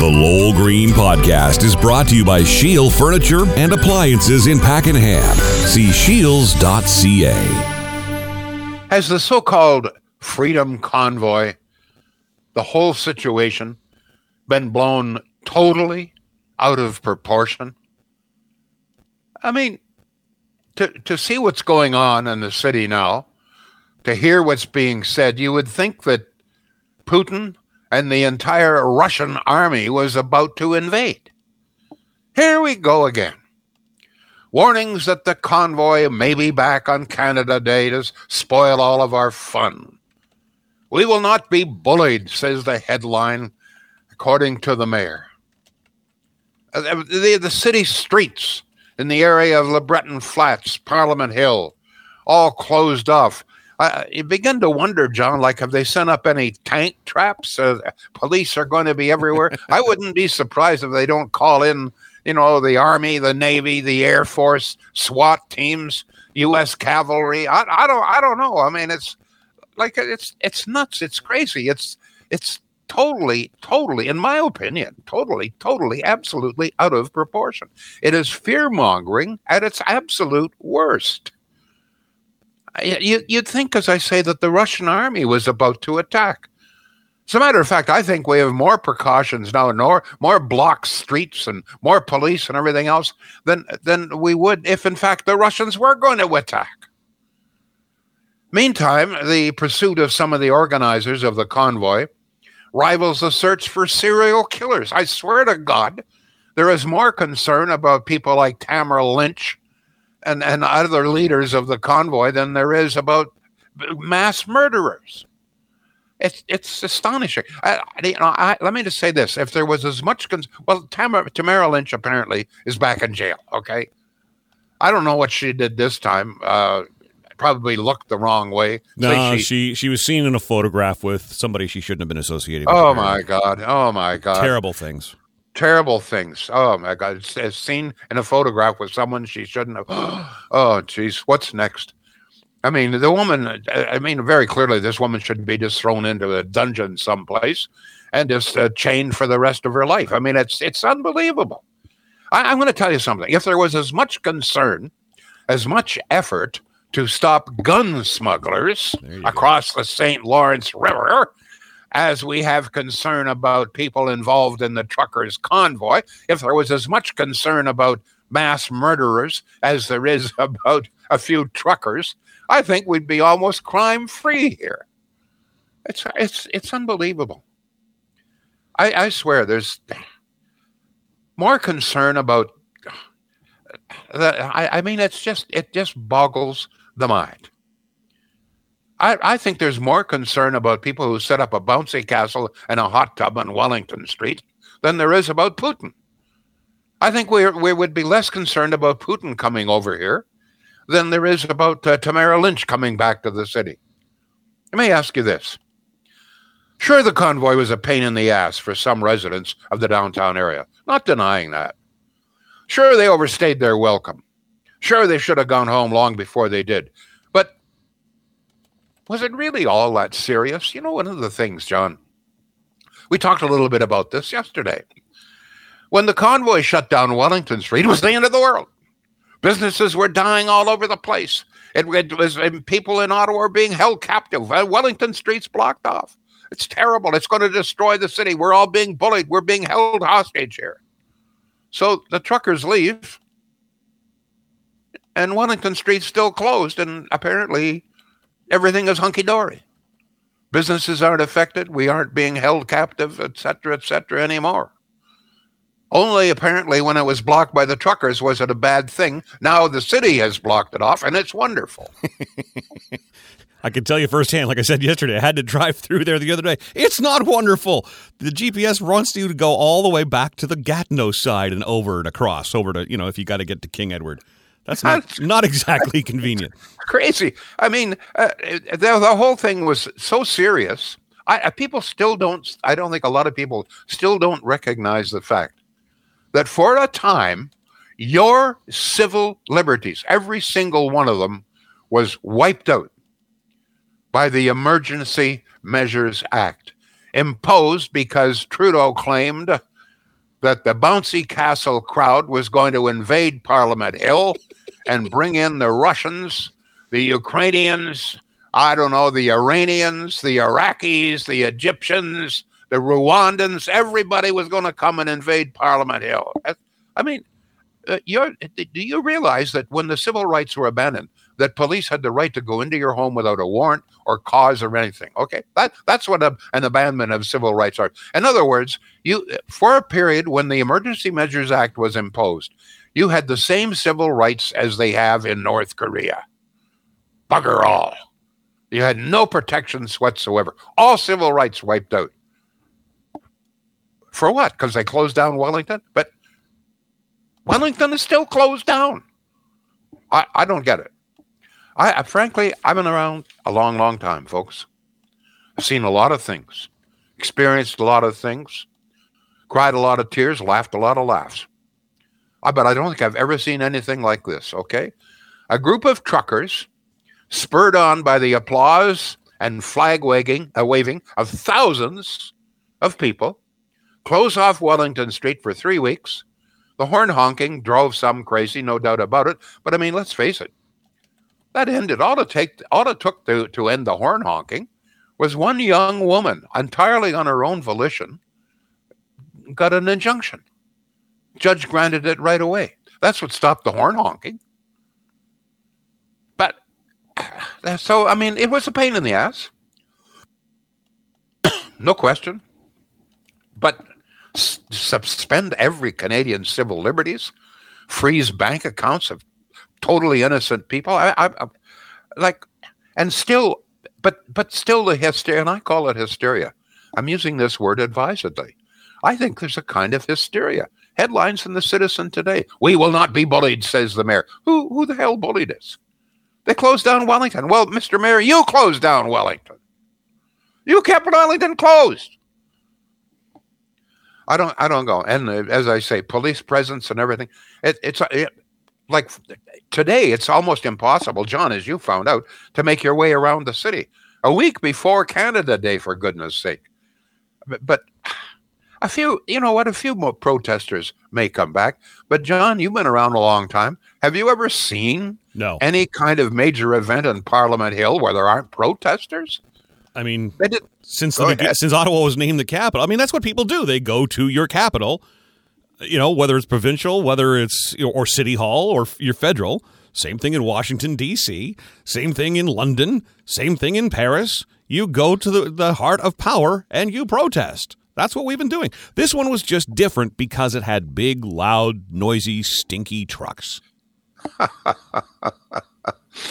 The Lowell Green Podcast is brought to you by Shield Furniture and Appliances in Pakenham. See shields.ca. Has the so called Freedom Convoy, the whole situation, been blown totally out of proportion? I mean, to, to see what's going on in the city now, to hear what's being said, you would think that Putin and the entire Russian army was about to invade. Here we go again. Warnings that the convoy may be back on Canada Day to spoil all of our fun. We will not be bullied, says the headline, according to the mayor. Uh, the, the city streets in the area of LeBreton Flats, Parliament Hill, all closed off uh, you begin to wonder, John, like have they sent up any tank traps? Uh, police are going to be everywhere. I wouldn't be surprised if they don't call in, you know, the Army, the Navy, the Air Force, SWAT teams, U.S. cavalry. I, I don't, I don't know. I mean, it's like it's it's nuts. It's crazy. It's it's totally, totally, in my opinion, totally, totally, absolutely out of proportion. It is fear mongering at its absolute worst. You, would think, as I say, that the Russian army was about to attack. As a matter of fact, I think we have more precautions now, more, more block streets and more police and everything else than, than we would if, in fact, the Russians were going to attack. Meantime, the pursuit of some of the organizers of the convoy rivals the search for serial killers. I swear to God, there is more concern about people like Tamara Lynch and, and other leaders of the convoy than there is about mass murderers. It's it's astonishing. I, you know, I, let me just say this: if there was as much, cons- well, Tamara, Tamara Lynch apparently is back in jail. Okay, I don't know what she did this time. Uh, probably looked the wrong way. No, she, she, she was seen in a photograph with somebody she shouldn't have been associated with. Oh my god! Oh my god! Terrible things terrible things. Oh my God! Seen in a photograph with someone she shouldn't have. oh, geez, what's next? I mean, the woman. I mean, very clearly, this woman shouldn't be just thrown into a dungeon someplace and just uh, chained for the rest of her life. I mean, it's it's unbelievable. I, I'm going to tell you something. If there was as much concern, as much effort to stop gun smugglers across go. the St. Lawrence River as we have concern about people involved in the truckers' convoy, if there was as much concern about mass murderers as there is about a few truckers, I think we'd be almost crime free here. It's it's it's unbelievable. I, I swear there's more concern about that. I, I mean, it's just it just boggles the mind. I, I think there's more concern about people who set up a bouncy castle and a hot tub on Wellington Street than there is about Putin. I think we we would be less concerned about Putin coming over here than there is about uh, Tamara Lynch coming back to the city. Let me ask you this. Sure, the convoy was a pain in the ass for some residents of the downtown area. Not denying that. Sure, they overstayed their welcome. Sure, they should have gone home long before they did. Was it really all that serious? You know, one of the things, John, we talked a little bit about this yesterday. When the convoy shut down Wellington Street, it was the end of the world. Businesses were dying all over the place. It, it was people in Ottawa were being held captive. Wellington Street's blocked off. It's terrible. It's going to destroy the city. We're all being bullied. We're being held hostage here. So the truckers leave, and Wellington Street's still closed, and apparently everything is hunky dory. Businesses aren't affected. We aren't being held captive, et cetera, et cetera, anymore. Only apparently when it was blocked by the truckers was it a bad thing. Now the city has blocked it off, and it's wonderful. I can tell you firsthand, like I said yesterday, I had to drive through there the other day. It's not wonderful. The GPS wants you to go all the way back to the Gatineau side and over and across, over to, you know, if you got to get to King Edward. That's not, not exactly convenient. Crazy. I mean, uh, the, the whole thing was so serious. I, people still don't, I don't think a lot of people still don't recognize the fact that for a time, your civil liberties, every single one of them, was wiped out by the Emergency Measures Act, imposed because Trudeau claimed that the bouncy castle crowd was going to invade Parliament Hill and bring in the Russians, the Ukrainians, I don't know, the Iranians, the Iraqis, the Egyptians, the Rwandans, everybody was going to come and invade Parliament Hill. I mean, uh, do you realize that when the civil rights were abandoned, that police had the right to go into your home without a warrant or cause or anything? Okay, that that's what a, an abandonment of civil rights are. In other words, you for a period when the Emergency Measures Act was imposed, you had the same civil rights as they have in North Korea. Bugger all. You had no protections whatsoever. All civil rights wiped out. For what? Because they closed down Wellington? But Wellington is still closed down. I, I don't get it. I, I frankly, I've been around a long, long time, folks. I've seen a lot of things, experienced a lot of things, cried a lot of tears, laughed a lot of laughs. I, but I don't think I've ever seen anything like this, okay? A group of truckers, spurred on by the applause and flag waving, uh, waving of thousands of people, close off Wellington Street for three weeks. The horn honking drove some crazy, no doubt about it. But I mean, let's face it, that ended. All it take, all it took to, to end the horn honking was one young woman, entirely on her own volition, got an injunction. Judge granted it right away. That's what stopped the horn honking. But so, I mean, it was a pain in the ass. no question. But suspend every Canadian civil liberties, freeze bank accounts of totally innocent people. I, I, I, like, and still, but but still the hysteria, and I call it hysteria. I'm using this word advisedly. I think there's a kind of hysteria. Headlines in the Citizen today: "We will not be bullied," says the mayor. Who who the hell bullied us? They closed down Wellington. Well, Mr. Mayor, you closed down Wellington. You kept Wellington closed. I don't. I don't go. And uh, as I say, police presence and everything. It, it's it, like today. It's almost impossible, John, as you found out, to make your way around the city a week before Canada Day, for goodness' sake. But, but a few, you know what? A few more protesters may come back. But John, you've been around a long time. Have you ever seen no any kind of major event in Parliament Hill where there aren't protesters? I mean, since the, since Ottawa was named the capital, I mean that's what people do. They go to your capital, you know, whether it's provincial, whether it's you know, or city hall or your federal. Same thing in Washington D.C. Same thing in London. Same thing in Paris. You go to the, the heart of power and you protest. That's what we've been doing. This one was just different because it had big, loud, noisy, stinky trucks.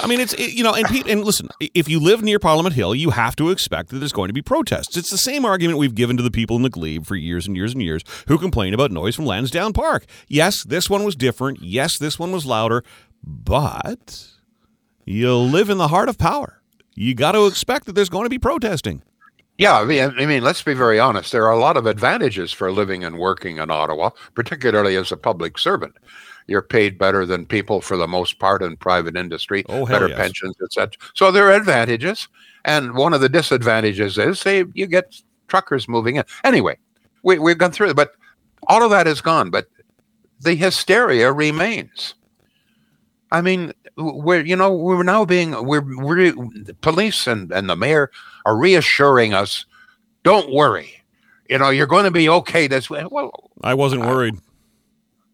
I mean, it's it, you know, and and listen, if you live near Parliament Hill, you have to expect that there's going to be protests. It's the same argument we've given to the people in the Glebe for years and years and years who complain about noise from Lansdowne Park. Yes, this one was different. Yes, this one was louder, but you live in the heart of power. You got to expect that there's going to be protesting. Yeah, I mean, let's be very honest. There are a lot of advantages for living and working in Ottawa, particularly as a public servant. You're paid better than people for the most part in private industry, oh, better yes. pensions, etc. So there are advantages, and one of the disadvantages is, say, you get truckers moving in. Anyway, we, we've gone through it, but all of that is gone. But the hysteria remains. I mean, we're you know we're now being we're, we're police and and the mayor are reassuring us, don't worry, you know you're going to be okay this way. Well, I wasn't uh, worried.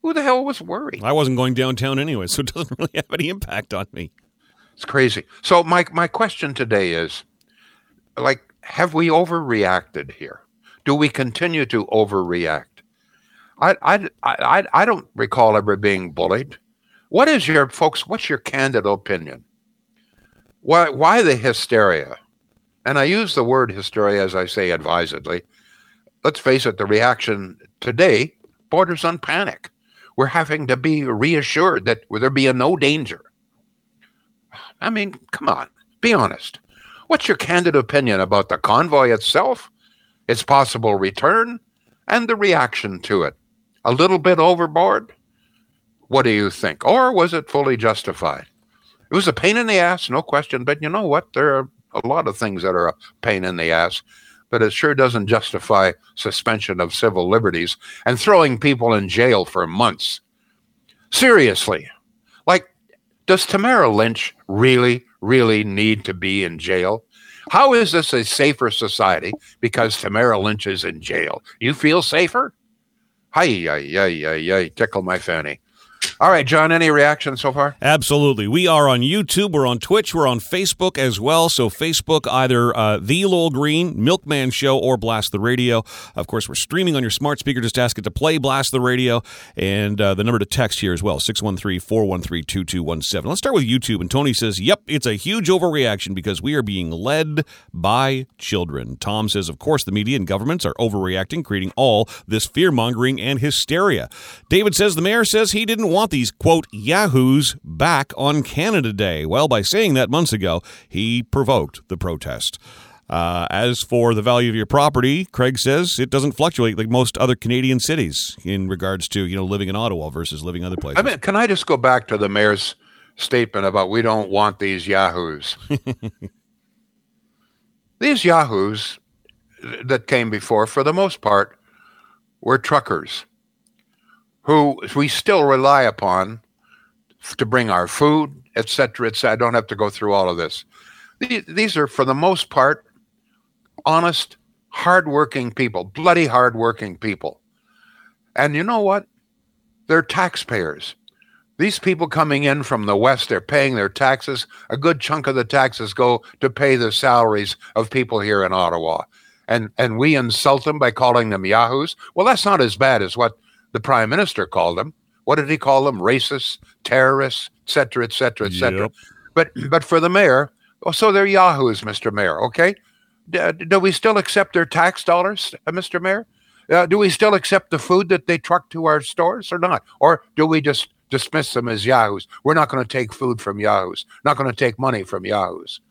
Who the hell was worried? I wasn't going downtown anyway, so it doesn't really have any impact on me. It's crazy. So my my question today is, like, have we overreacted here? Do we continue to overreact? I I I I don't recall ever being bullied. What is your folks? What's your candid opinion? Why why the hysteria? And I use the word hysteria as I say advisedly. Let's face it, the reaction today borders on panic. We're having to be reassured that there be a no danger. I mean, come on, be honest. What's your candid opinion about the convoy itself, its possible return, and the reaction to it? A little bit overboard? What do you think? Or was it fully justified? It was a pain in the ass, no question. But you know what? There are a lot of things that are a pain in the ass. But it sure doesn't justify suspension of civil liberties and throwing people in jail for months. Seriously, like, does Tamara Lynch really, really need to be in jail? How is this a safer society because Tamara Lynch is in jail? You feel safer? Hi, yi, yi, yi, tickle my fanny. All right, John, any reaction so far? Absolutely. We are on YouTube, we're on Twitch, we're on Facebook as well. So, Facebook, either uh, The Lowell Green, Milkman Show, or Blast the Radio. Of course, we're streaming on your smart speaker. Just ask it to play Blast the Radio. And uh, the number to text here as well 613 413 2217. Let's start with YouTube. And Tony says, Yep, it's a huge overreaction because we are being led by children. Tom says, Of course, the media and governments are overreacting, creating all this fear mongering and hysteria. David says, The mayor says he didn't want these, quote, yahoos back on Canada Day. Well, by saying that months ago, he provoked the protest. Uh, as for the value of your property, Craig says it doesn't fluctuate like most other Canadian cities in regards to you know living in Ottawa versus living other places. I mean, can I just go back to the mayor's statement about we don't want these yahoos? these yahoos that came before, for the most part, were truckers who we still rely upon to bring our food, etc. etc. I don't have to go through all of this. These are, for the most part, honest, hardworking people, bloody hardworking people. And you know what? They're taxpayers. These people coming in from the West, they're paying their taxes. A good chunk of the taxes go to pay the salaries of people here in Ottawa. And, and we insult them by calling them yahoos. Well, that's not as bad as what the prime minister called them. What did he call them? Racists, terrorists, et cetera, et cetera, et cetera. Yep. But but for the mayor, oh, so they're yahoos, Mr. Mayor. Okay, do, do we still accept their tax dollars, uh, Mr. Mayor? Uh, do we still accept the food that they truck to our stores or not? Or do we just dismiss them as yahoos? We're not going to take food from yahoos. Not going to take money from yahoos.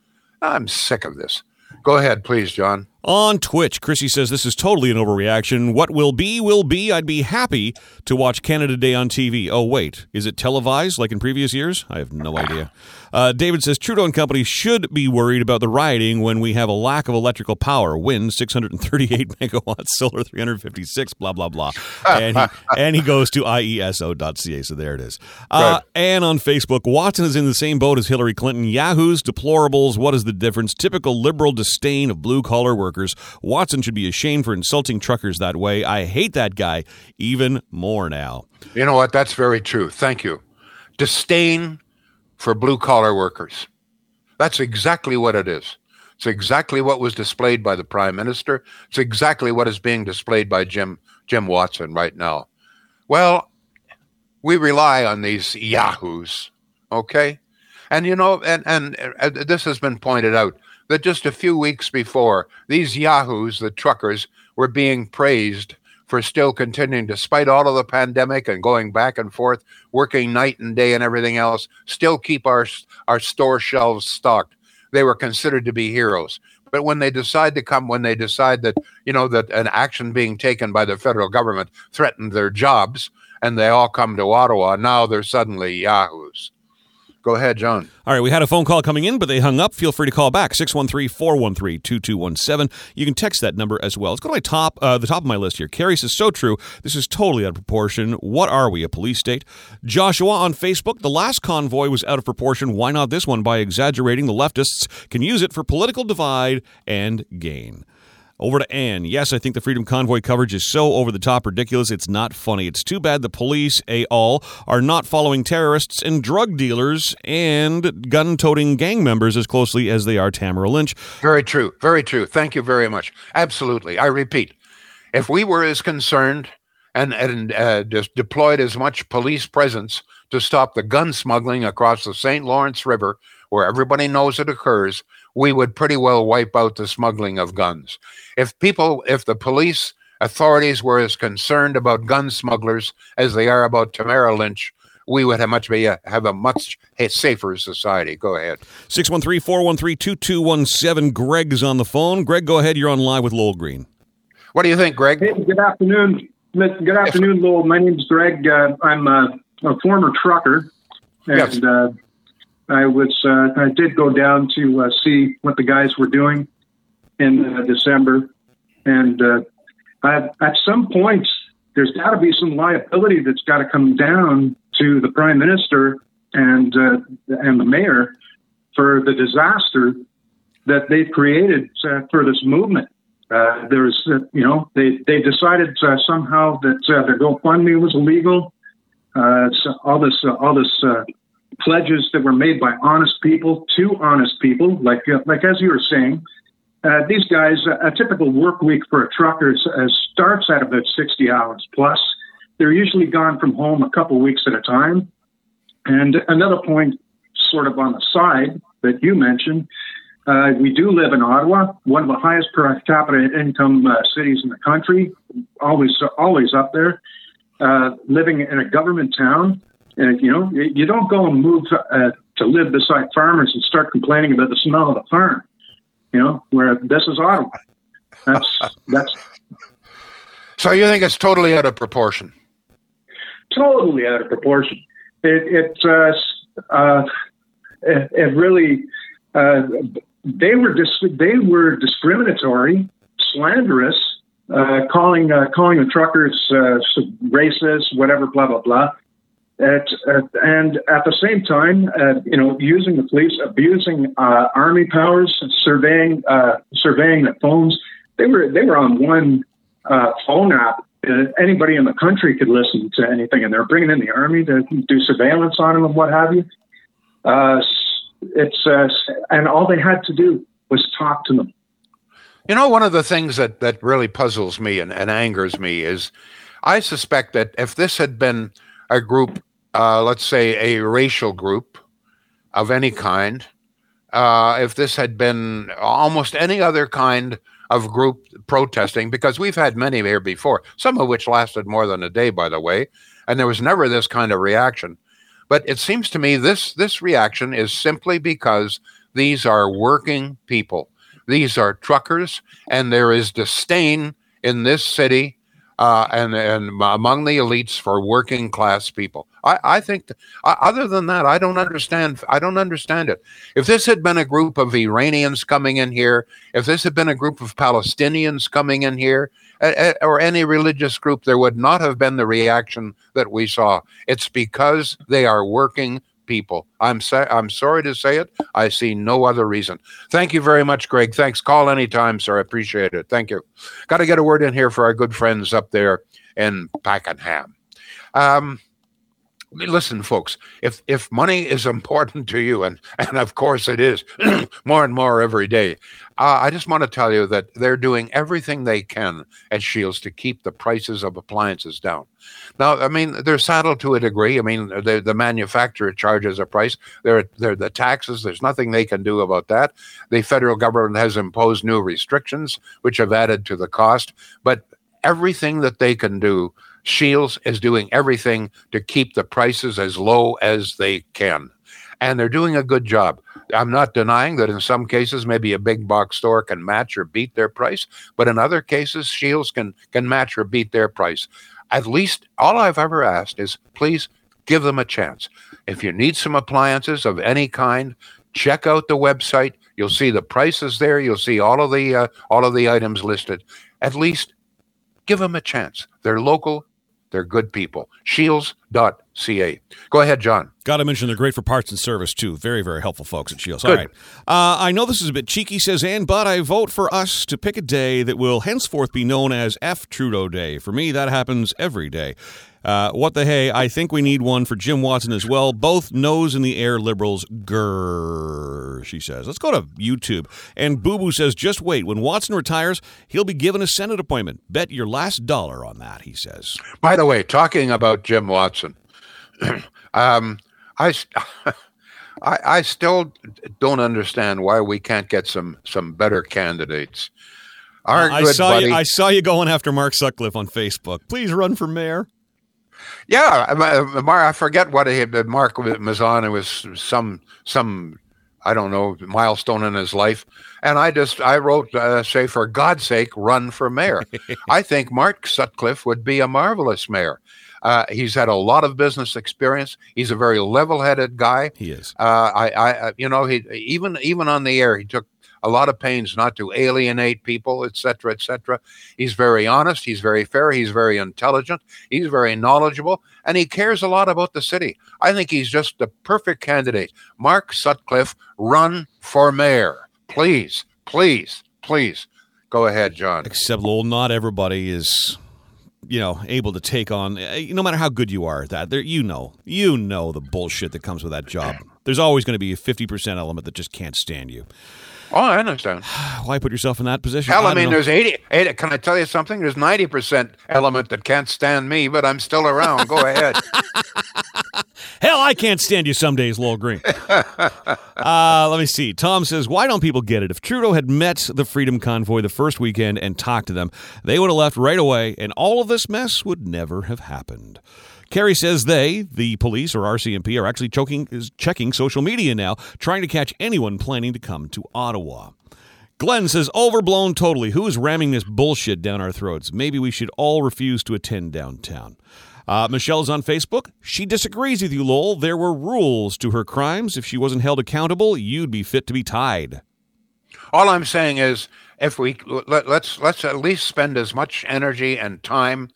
I'm sick of this. Go ahead, please, John. On Twitch, Chrissy says this is totally an overreaction. What will be, will be. I'd be happy to watch Canada Day on TV. Oh, wait. Is it televised like in previous years? I have no idea. Uh, David says Trudeau and company should be worried about the rioting when we have a lack of electrical power. Wind 638 megawatts, solar 356, blah, blah, blah. And he, and he goes to IESO.ca. So there it is. Uh, and on Facebook, Watson is in the same boat as Hillary Clinton. Yahoos, deplorables. What is the difference? Typical liberal disdain of blue collar workers. Watson should be ashamed for insulting truckers that way. I hate that guy even more now. You know what? That's very true. Thank you. Disdain for blue collar workers. That's exactly what it is. It's exactly what was displayed by the prime minister. It's exactly what is being displayed by Jim Jim Watson right now. Well, we rely on these yahoos, okay? And you know, and and uh, this has been pointed out that just a few weeks before, these yahoos, the truckers, were being praised for still continuing, despite all of the pandemic and going back and forth, working night and day and everything else, still keep our our store shelves stocked. They were considered to be heroes. But when they decide to come, when they decide that you know that an action being taken by the federal government threatened their jobs, and they all come to Ottawa, now they're suddenly yahoos. Go ahead, John. All right, we had a phone call coming in, but they hung up. Feel free to call back 613-413-2217. You can text that number as well. Let's go to my top uh, the top of my list here. Carrie says so true. This is totally out of proportion. What are we, a police state? Joshua on Facebook, the last convoy was out of proportion. Why not this one by exaggerating the leftists can use it for political divide and gain. Over to Ann. Yes, I think the Freedom Convoy coverage is so over the top ridiculous, it's not funny. It's too bad the police, a all, are not following terrorists and drug dealers and gun toting gang members as closely as they are Tamara Lynch. Very true. Very true. Thank you very much. Absolutely. I repeat, if we were as concerned and, and uh, just deployed as much police presence to stop the gun smuggling across the St. Lawrence River, where everybody knows it occurs, we would pretty well wipe out the smuggling of guns. If people, if the police authorities were as concerned about gun smugglers as they are about Tamara Lynch, we would have much be a, have a much safer society. Go ahead. 613-413-2217. Greg's on the phone. Greg, go ahead. You're on live with Lowell Green. What do you think, Greg? Hey, good afternoon. Good afternoon, Lowell. My name's Greg. Uh, I'm a, a, former trucker. And yes. uh, I was uh, I did go down to uh, see what the guys were doing in uh, December, And uh, at, at some point, there's got to be some liability that's got to come down to the prime minister and uh, and the mayor for the disaster that they've created uh, for this movement. Uh, there's, uh, you know, they they decided uh, somehow that uh, their GoFundMe was illegal. Uh, so all this uh, all this uh, pledges that were made by honest people to honest people, like like as you were saying. these guys, a typical work week for a trucker starts at about 60 hours plus. They're usually gone from home a couple weeks at a time. And another point, sort of on the side, that you mentioned, uh, we do live in Ottawa, one of the highest per capita income uh, cities in the country, always always up there. Uh, living in a government town, and you know you don't go and move uh, to live beside farmers and start complaining about the smell of the farm. You know, where this is Ottawa. That's that's. So you think it's totally out of proportion? Totally out of proportion. It it uh, uh, it, it really uh, they were dis- they were discriminatory, slanderous, calling uh, calling the truckers uh, racist, whatever, blah blah blah. At, and at the same time, uh, you know, using the police, abusing uh, army powers, surveying surveying the phones. They were they were on one phone app. anybody in the country could listen to anything, and they're bringing in the army to do surveillance on them and what have you. Uh, it's uh, and all they had to do was talk to them. You know, one of the things that that really puzzles me and, and angers me is, I suspect that if this had been a group, uh, let's say a racial group of any kind, uh, if this had been almost any other kind of group protesting, because we've had many here before, some of which lasted more than a day, by the way, and there was never this kind of reaction. But it seems to me this this reaction is simply because these are working people. These are truckers, and there is disdain in this city uh, and and among the elites for working class people. I, I think, th- other than that, I don't understand. I don't understand it. If this had been a group of Iranians coming in here, if this had been a group of Palestinians coming in here, or any religious group, there would not have been the reaction that we saw. It's because they are working people. I'm sa- I'm sorry to say it. I see no other reason. Thank you very much, Greg. Thanks. Call anytime, sir. I appreciate it. Thank you. Got to get a word in here for our good friends up there in Pakenham. Um, listen, folks, if if money is important to you, and and of course it is, more and more every day, uh, I just want to tell you that they're doing everything they can at Shields to keep the prices of appliances down. Now, I mean, they're saddled to a degree. I mean, the the manufacturer charges a price. They're they're the taxes. There's nothing they can do about that. The federal government has imposed new restrictions, which have added to the cost. But everything that they can do Shields is doing everything to keep the prices as low as they can. And they're doing a good job. I'm not denying that in some cases, maybe a big box store can match or beat their price, but in other cases, Shields can, can match or beat their price. At least all I've ever asked is please give them a chance. If you need some appliances of any kind, check out the website. You'll see the prices there. You'll see all of the uh, all of the items listed. At least give them a chance. They're local. They're good people. Shields.ca. Go ahead, John. Got to mention they're great for parts and service too. Very, very helpful folks at Shields. Good. All right. Uh, I know this is a bit cheeky, says Ann, but I vote for us to pick a day that will henceforth be known as F Trudeau Day. For me, that happens every day. Uh, what the hey? I think we need one for Jim Watson as well. Both nose in the air liberals. Grrr, she says. Let's go to YouTube. And Boo Boo says, just wait. When Watson retires, he'll be given a Senate appointment. Bet your last dollar on that, he says. By the way, talking about Jim Watson, um, I. I, I still don't understand why we can't get some some better candidates. Our I saw buddy, you. I saw you going after Mark Sutcliffe on Facebook. Please run for mayor. Yeah, I forget what he Mark was on. It was some some I don't know milestone in his life, and I just I wrote uh, say for God's sake, run for mayor. I think Mark Sutcliffe would be a marvelous mayor. Uh, he's had a lot of business experience. He's a very level-headed guy. He is. Uh, I, I, you know, he even even on the air, he took a lot of pains not to alienate people, etc., etc. He's very honest. He's very fair. He's very intelligent. He's very knowledgeable, and he cares a lot about the city. I think he's just the perfect candidate. Mark Sutcliffe, run for mayor, please, please, please. Go ahead, John. Except, Lowell, not everybody is you know, able to take on, eh, no matter how good you are at that. There, you know, you know the bullshit that comes with that job. There's always going to be a fifty percent element that just can't stand you. Oh, I understand. Why put yourself in that position? Hell, I, don't mean, there's 80, 80. Can I tell you something? There's 90% element that can't stand me, but I'm still around. Go ahead. Hell, I can't stand you some days, Lowell Green. uh, let me see. Tom says, Why don't people get it? If Trudeau had met the Freedom Convoy the first weekend and talked to them, they would have left right away, and all of this mess would never have happened. Kerry says they, the police or RCMP, are actually choking, checking social media now, trying to catch anyone planning to come to Ottawa. Glenn says, overblown totally. Who is ramming this bullshit down our throats? Maybe we should all refuse to attend downtown. Uh, Michelle's on Facebook. She disagrees with you, Lowell. There were rules to her crimes. If she wasn't held accountable, you'd be fit to be tied. All I'm saying is, if we let, let's let's at least spend as much energy and time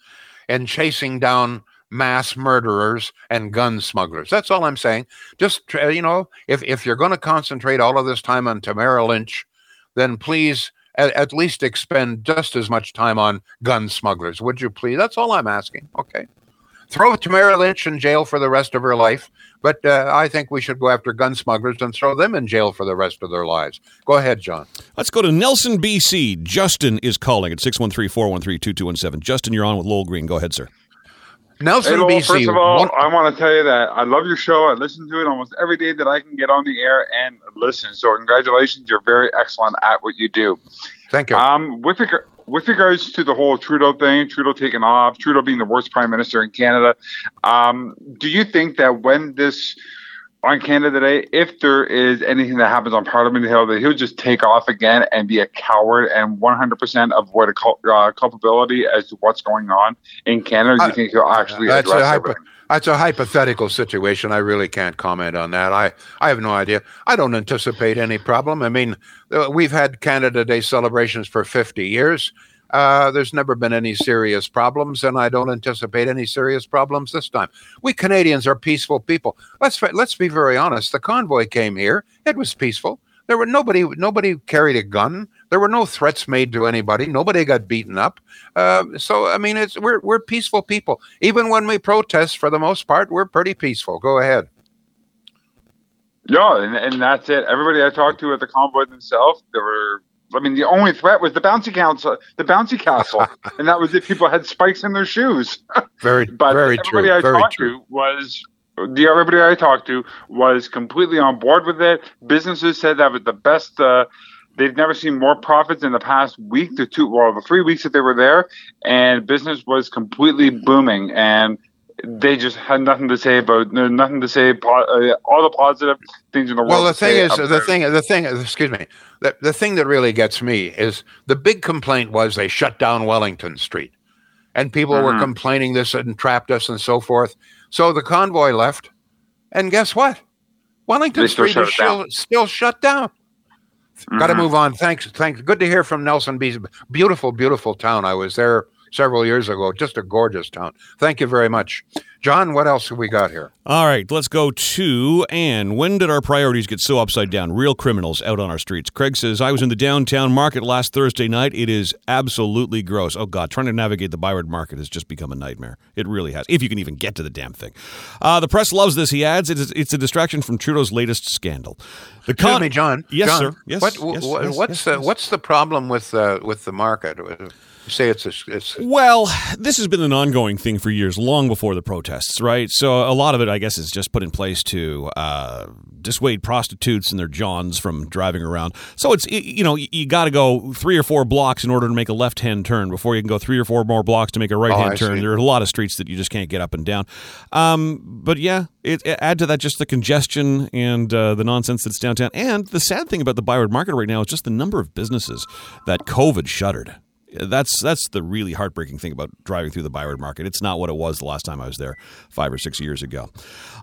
in chasing down mass murderers and gun smugglers. That's all I'm saying. Just you know, if if you're going to concentrate all of this time on Tamara Lynch, then please at, at least expend just as much time on gun smugglers. Would you please? That's all I'm asking. Okay. Throw Tamara Lynch in jail for the rest of her life, but uh, I think we should go after gun smugglers and throw them in jail for the rest of their lives. Go ahead, John. Let's go to Nelson, BC. Justin is calling at 613 413 2217. Justin, you're on with Lowell Green. Go ahead, sir. Nelson, Hey, Lowell, BC. first of all, one- I want to tell you that I love your show. I listen to it almost every day that I can get on the air and listen. So, congratulations. You're very excellent at what you do. thank you. Um, with reg- with regards to the whole Trudeau thing, Trudeau taking off, Trudeau being the worst prime minister in Canada, um, do you think that when this on Canada Day, if there is anything that happens on Parliament Hill, that he'll just take off again and be a coward and 100% avoid a cul- uh, culpability as to what's going on in Canada? You think he'll actually That's a, address hypo- everything? that's a hypothetical situation. I really can't comment on that. I, I have no idea. I don't anticipate any problem. I mean, uh, we've had Canada Day celebrations for 50 years. Uh, there's never been any serious problems, and I don't anticipate any serious problems this time. We Canadians are peaceful people. Let's let's be very honest. The convoy came here; it was peaceful. There were nobody nobody carried a gun. There were no threats made to anybody. Nobody got beaten up. Uh, so I mean, it's we're we're peaceful people. Even when we protest, for the most part, we're pretty peaceful. Go ahead. Yeah, and, and that's it. Everybody I talked to at the convoy themselves, there were. I mean, the only threat was the bouncy council, the bouncy castle, and that was if people had spikes in their shoes. Very But very everybody true. I Very talked true. to was the everybody I talked to was completely on board with it. Businesses said that was the best. Uh, they've never seen more profits in the past week, the two, well, the three weeks that they were there, and business was completely booming. And they just had nothing to say about nothing to say. Uh, all the positive things in the world. Well, the thing is, the thing, the thing, excuse me, the, the thing that really gets me is the big complaint was they shut down Wellington Street, and people were Mhm. complaining this and trapped us and so forth. So the convoy left, and guess what? Wellington They Street shut is still still shut down. Got to move on. Thanks, thanks. Good to hear from Nelson B. Beautiful, beautiful town. I was there several years ago. Just a gorgeous town. Thank you very much, John. What else have we got here? All right, let's go to Anne. When did our priorities get so upside down? Real criminals out on our streets. Craig says, I was in the downtown market last Thursday night. It is absolutely gross. Oh, God, trying to navigate the Byward market has just become a nightmare. It really has, if you can even get to the damn thing. Uh, the press loves this, he adds. It is, it's a distraction from Trudeau's latest scandal. The Excuse me, John. Yes, John, sir. Yes, What, yes, wh- yes, what's yes, yes. what's the problem with uh, with the market? You say it's a, it's Well, this has been an ongoing thing for years, long before the protests, right? So a lot of it, I guess, is just put in place to uh, dissuade prostitutes and their johns from driving around. So it's you know you, got to go three or four blocks in order to make a left hand turn before you can go three or four more blocks to make a right Oh, hand turn. see. There are a lot of streets that you just can't get up and down. Um, but yeah, it, it- add to that just the congestion and uh, the nonsense that's downtown. And the sad thing about the Byward Market right now is just the number of businesses that COVID shuttered. That's that's the really heartbreaking thing about driving through the Byward Market. It's not what it was the last time I was there, five or six years ago.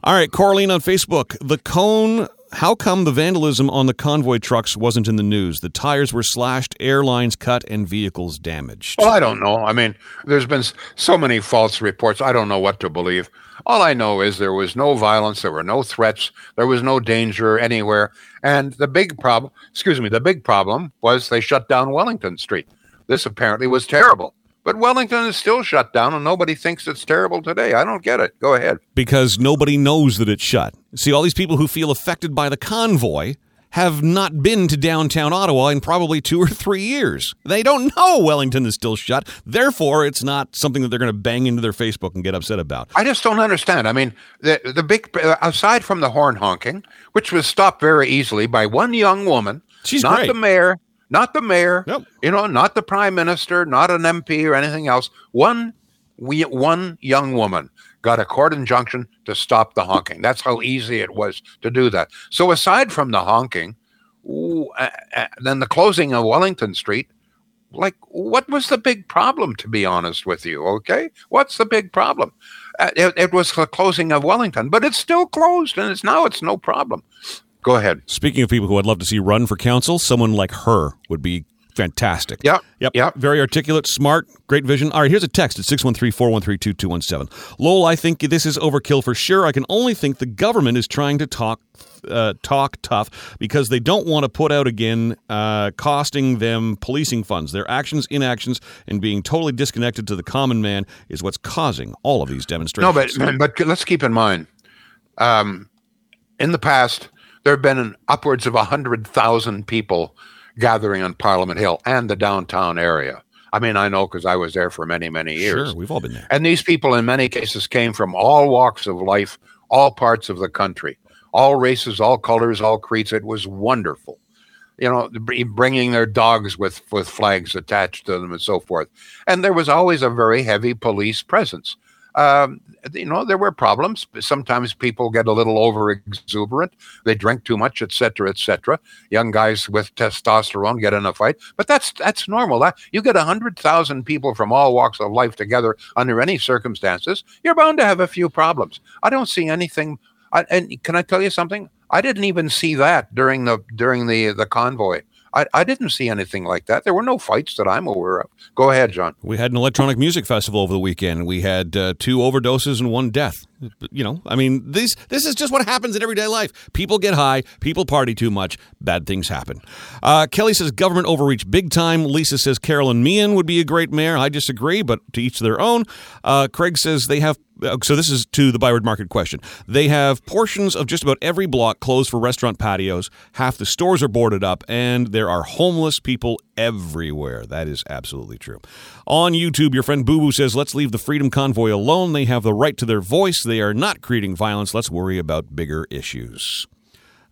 All right, Coraline on Facebook. The cone how come the vandalism on the convoy trucks wasn't in the news? The tires were slashed, airlines cut, and vehicles damaged. Well, I don't know. I mean, there's been so many false reports. I don't know what to believe. All I know is there was no violence, there were no threats, there was no danger anywhere. And the big problem, excuse me, the big problem was they shut down Wellington Street. This apparently was terrible. But Wellington is still shut down, and nobody thinks it's terrible today. I don't get it. Go ahead. Because nobody knows that it's shut. See, all these people who feel affected by the convoy have not been to downtown Ottawa in probably two or three years. They don't know Wellington is still shut. Therefore, it's not something that they're going to bang into their Facebook and get upset about. I just don't understand. I mean, the the big aside from the horn honking, which was stopped very easily by one young woman, She's not great. the mayor, not the mayor, Nope. you know, not the prime minister, not an MP or anything else. One we one young woman got a court injunction to stop the honking. That's how easy it was to do that. So aside from the honking, ooh, uh, uh, then the closing of Wellington Street, like what was the big problem? To be honest with you, okay, what's the big problem? Uh, it, it was the closing of Wellington, but it's still closed, and it's now it's no problem. Go ahead. Speaking of people who I'd love to see run for council, someone like her would be fantastic. Yep. Yep. Yep. Very articulate, smart, great vision. All right, here's a text at 613-413-2217. Lowell, I think this is overkill for sure. I can only think the government is trying to talk uh, talk tough because they don't want to put out again uh, costing them policing funds. Their actions, inactions, and being totally disconnected to the common man is what's causing all of these demonstrations. No, but but let's keep in mind, um, in the past there have been an upwards of hundred thousand people gathering on Parliament Hill and the downtown area. I mean, I know because I was there for many many years. Sure, we've all been there. And these people, in many cases, came from all walks of life, all parts of the country, all races, all colors, all creeds. It was wonderful. You know, bringing their dogs with, with flags attached to them and so forth. And there was always a very heavy police presence. Um, you know, there were problems. Sometimes people get a little over exuberant. They drink too much, etc., cetera, et cetera. Young guys with testosterone get in a fight, but that's that's normal. That you get hundred thousand people from all walks of life together under any circumstances, you're bound to have a few problems. I don't see anything. I, and can I tell you something? I didn't even see that during the during the the convoy. I, I didn't see anything like that. There were no fights that I'm aware of. Go ahead, John. We had an electronic music festival over the weekend. We had uh, two overdoses and one death. You know, I mean, this this is just what happens in everyday life. People get high, people party too much, bad things happen. Uh, Kelly says government overreach big time. Lisa says Carol Anne Meehan would be a great mayor. I disagree, but to each their own. Uh, Craig says they have. Uh, So this is to the Byward Market question. They have portions of just about every block closed for restaurant patios. Half the stores are boarded up, and there are homeless people everywhere. That is absolutely true. On YouTube, your friend Boo Boo says, let's leave the Freedom Convoy alone. They have the right to their voice. They are not creating violence. Let's worry about bigger issues.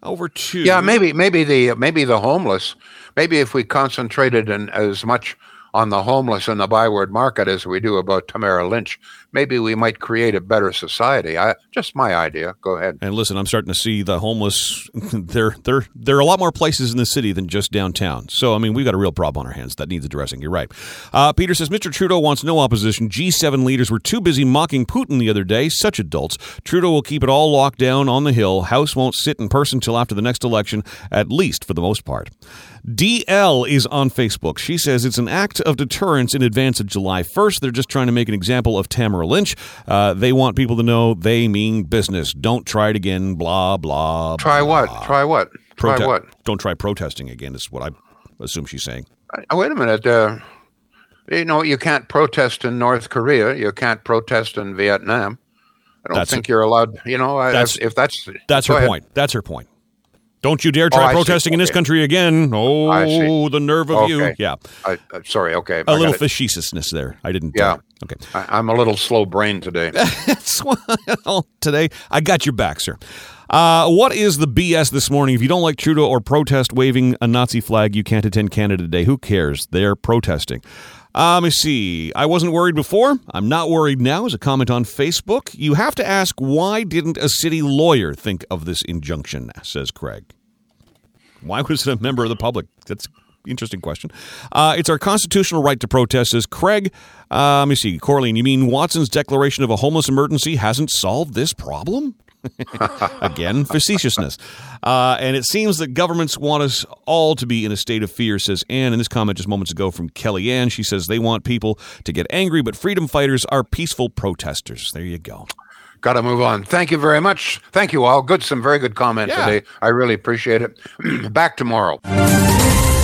Over to. Yeah, maybe maybe the maybe the homeless. Maybe if we concentrated in as much on the homeless in the Byward Market as we do about Tamara Lynch, maybe we might create a better society. I just my idea. Go ahead. And listen, I'm starting to see the homeless. There, there, there are a lot more places in the city than just downtown. So, I mean, we've got a real problem on our hands that needs addressing. You're right. Uh, Peter says Mr. Trudeau wants no opposition. G7 leaders were too busy mocking Putin the other day. Such adults. Trudeau will keep it all locked down on the Hill. House won't sit in person till after the next election, at least for the most part. DL is on Facebook. She says it's an act of deterrence in advance of July 1st. They're just trying to make an example of Tamara Lynch. Uh, they want people to know they mean business. Don't try it again. Blah blah. Try what? Try what? Try what? Don't try protesting again. Is what I assume she's saying. Uh, wait a minute. Uh, you know, you can't protest in North Korea. You can't protest in Vietnam. I don't That's think you're allowed. You know, That's- if, if that's That's her ahead. point. That's her point. Don't you dare Oh, try see. protesting in this country again. Oh, the nerve of you. Okay. Yeah. I, uh, sorry. Okay. A little it. facetiousness there. I didn't. Yeah. uh, okay. I, I'm a little slow brained today. Today I got your back, sir. Uh, what is the BS this morning? If you don't like Trudeau or protest waving a Nazi flag, you can't attend Canada Day. Who cares? They're protesting. Uh, let me see. I wasn't worried before. I'm not worried now. As a comment on Facebook, you have to ask why didn't a city lawyer think of this injunction? Says Craig. Why was it a member of the public? That's interesting question. Uh, it's our constitutional right to protest, says Craig. Uh, let me see. Corleen, you mean Watson's declaration of a homeless emergency hasn't solved this problem? Again, facetiousness. Uh, and it seems that governments want us all to be in a state of fear, says Anne. In this comment just moments ago from Kellyanne, she says they want people to get angry, but freedom fighters are peaceful protesters. There you go. Got to move on. Thank you very much. Thank you all. Good, some very good comment Yeah. today. I really appreciate it. Back tomorrow.